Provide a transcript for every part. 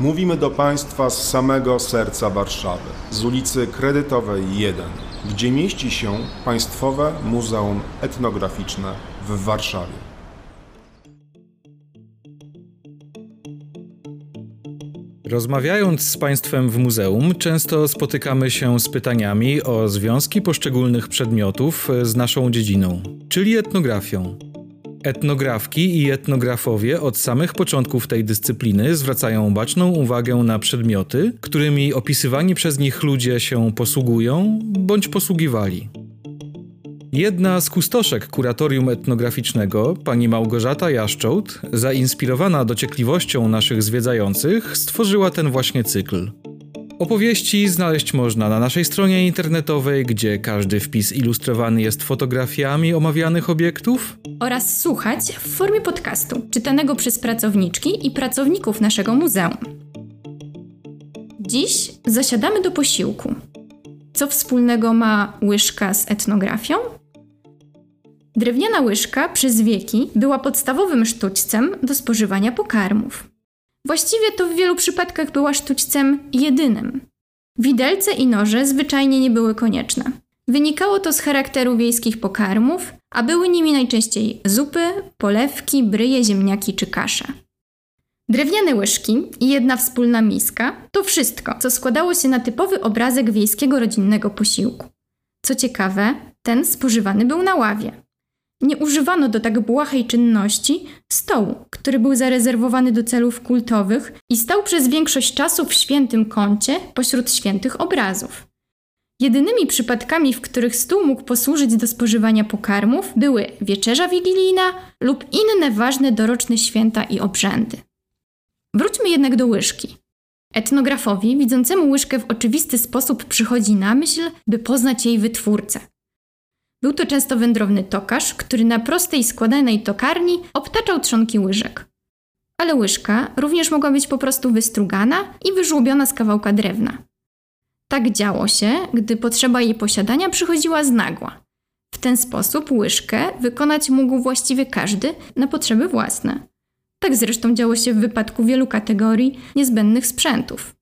Mówimy do Państwa z samego serca Warszawy, z ulicy Kredytowej 1, gdzie mieści się Państwowe Muzeum Etnograficzne w Warszawie. Rozmawiając z Państwem w muzeum, często spotykamy się z pytaniami o związki poszczególnych przedmiotów z naszą dziedziną, czyli etnografią. Etnografki i etnografowie od samych początków tej dyscypliny zwracają baczną uwagę na przedmioty, którymi opisywani przez nich ludzie się posługują bądź posługiwali. Jedna z kustoszek kuratorium etnograficznego, pani Małgorzata Jaszczołt, zainspirowana dociekliwością naszych zwiedzających, stworzyła ten właśnie cykl. Opowieści znaleźć można na naszej stronie internetowej, gdzie każdy wpis ilustrowany jest fotografiami omawianych obiektów. Oraz słuchać w formie podcastu, czytanego przez pracowniczki i pracowników naszego muzeum. Dziś zasiadamy do posiłku. Co wspólnego ma łyżka z etnografią? Drewniana łyżka przez wieki była podstawowym sztućcem do spożywania pokarmów. Właściwie to w wielu przypadkach była sztućcem jedynym. Widelce i noże zwyczajnie nie były konieczne. Wynikało to z charakteru wiejskich pokarmów, a były nimi najczęściej zupy, polewki, bryje, ziemniaki czy kasze. Drewniane łyżki i jedna wspólna miska to wszystko, co składało się na typowy obrazek wiejskiego rodzinnego posiłku. Co ciekawe, ten spożywany był na ławie. Nie używano do tak błahej czynności stołu, który był zarezerwowany do celów kultowych i stał przez większość czasu w świętym kącie pośród świętych obrazów. Jedynymi przypadkami, w których stół mógł posłużyć do spożywania pokarmów, były wieczerza wigilijna lub inne ważne doroczne święta i obrzędy. Wróćmy jednak do łyżki. Etnografowi, widzącemu łyżkę w oczywisty sposób, przychodzi na myśl, by poznać jej wytwórcę. Był to często wędrowny tokarz, który na prostej składanej tokarni obtaczał trzonki łyżek. Ale łyżka również mogła być po prostu wystrugana i wyżłobiona z kawałka drewna. Tak działo się, gdy potrzeba jej posiadania przychodziła z nagła. W ten sposób łyżkę wykonać mógł właściwie każdy na potrzeby własne. Tak zresztą działo się w wypadku wielu kategorii niezbędnych sprzętów.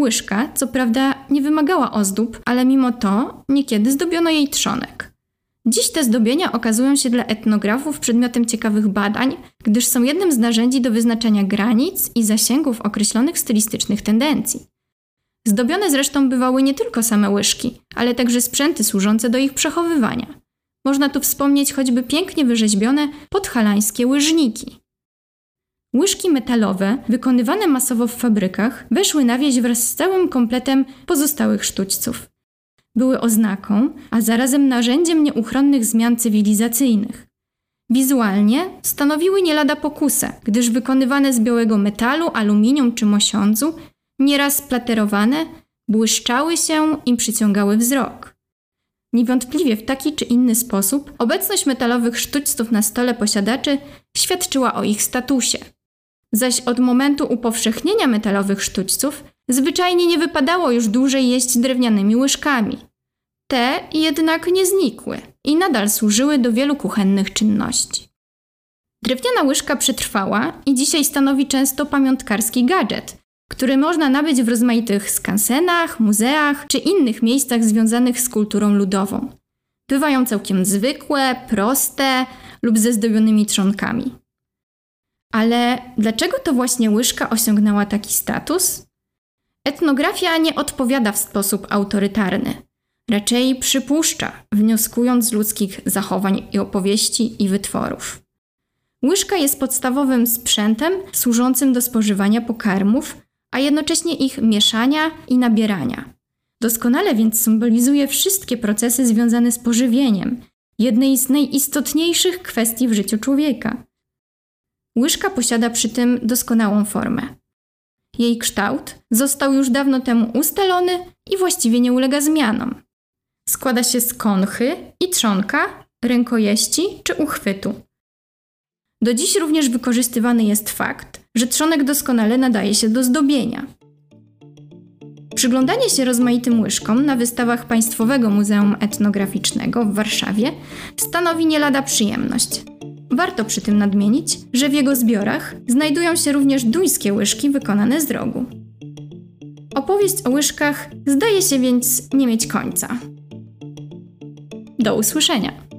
Łyżka, co prawda, nie wymagała ozdób, ale mimo to niekiedy zdobiono jej trzonek. Dziś te zdobienia okazują się dla etnografów przedmiotem ciekawych badań, gdyż są jednym z narzędzi do wyznaczania granic i zasięgów określonych stylistycznych tendencji. Zdobione zresztą bywały nie tylko same łyżki, ale także sprzęty służące do ich przechowywania. Można tu wspomnieć choćby pięknie wyrzeźbione podhalańskie łyżniki. Łyżki metalowe, wykonywane masowo w fabrykach, weszły na wieś wraz z całym kompletem pozostałych sztućców. Były oznaką, a zarazem narzędziem nieuchronnych zmian cywilizacyjnych. Wizualnie stanowiły nie lada pokusę, gdyż wykonywane z białego metalu, aluminium czy mosiądzu, nieraz platerowane, błyszczały się i przyciągały wzrok. Niewątpliwie w taki czy inny sposób obecność metalowych sztućców na stole posiadaczy świadczyła o ich statusie zaś od momentu upowszechnienia metalowych sztućców zwyczajnie nie wypadało już dłużej jeść drewnianymi łyżkami. Te jednak nie znikły i nadal służyły do wielu kuchennych czynności. Drewniana łyżka przetrwała i dzisiaj stanowi często pamiątkarski gadżet, który można nabyć w rozmaitych skansenach, muzeach czy innych miejscach związanych z kulturą ludową. Bywają całkiem zwykłe, proste lub ze zdobionymi trzonkami. Ale dlaczego to właśnie łyżka osiągnęła taki status? Etnografia nie odpowiada w sposób autorytarny. Raczej przypuszcza, wnioskując z ludzkich zachowań i opowieści i wytworów. Łyżka jest podstawowym sprzętem służącym do spożywania pokarmów, a jednocześnie ich mieszania i nabierania. Doskonale więc symbolizuje wszystkie procesy związane z pożywieniem, jednej z najistotniejszych kwestii w życiu człowieka. Łyżka posiada przy tym doskonałą formę. Jej kształt został już dawno temu ustalony i właściwie nie ulega zmianom. Składa się z konchy i trzonka, rękojeści czy uchwytu. Do dziś również wykorzystywany jest fakt, że trzonek doskonale nadaje się do zdobienia. Przyglądanie się rozmaitym łyżkom na wystawach Państwowego Muzeum Etnograficznego w Warszawie stanowi nie lada przyjemność – Warto przy tym nadmienić, że w jego zbiorach znajdują się również duńskie łyżki wykonane z drogu. Opowieść o łyżkach zdaje się więc nie mieć końca. Do usłyszenia!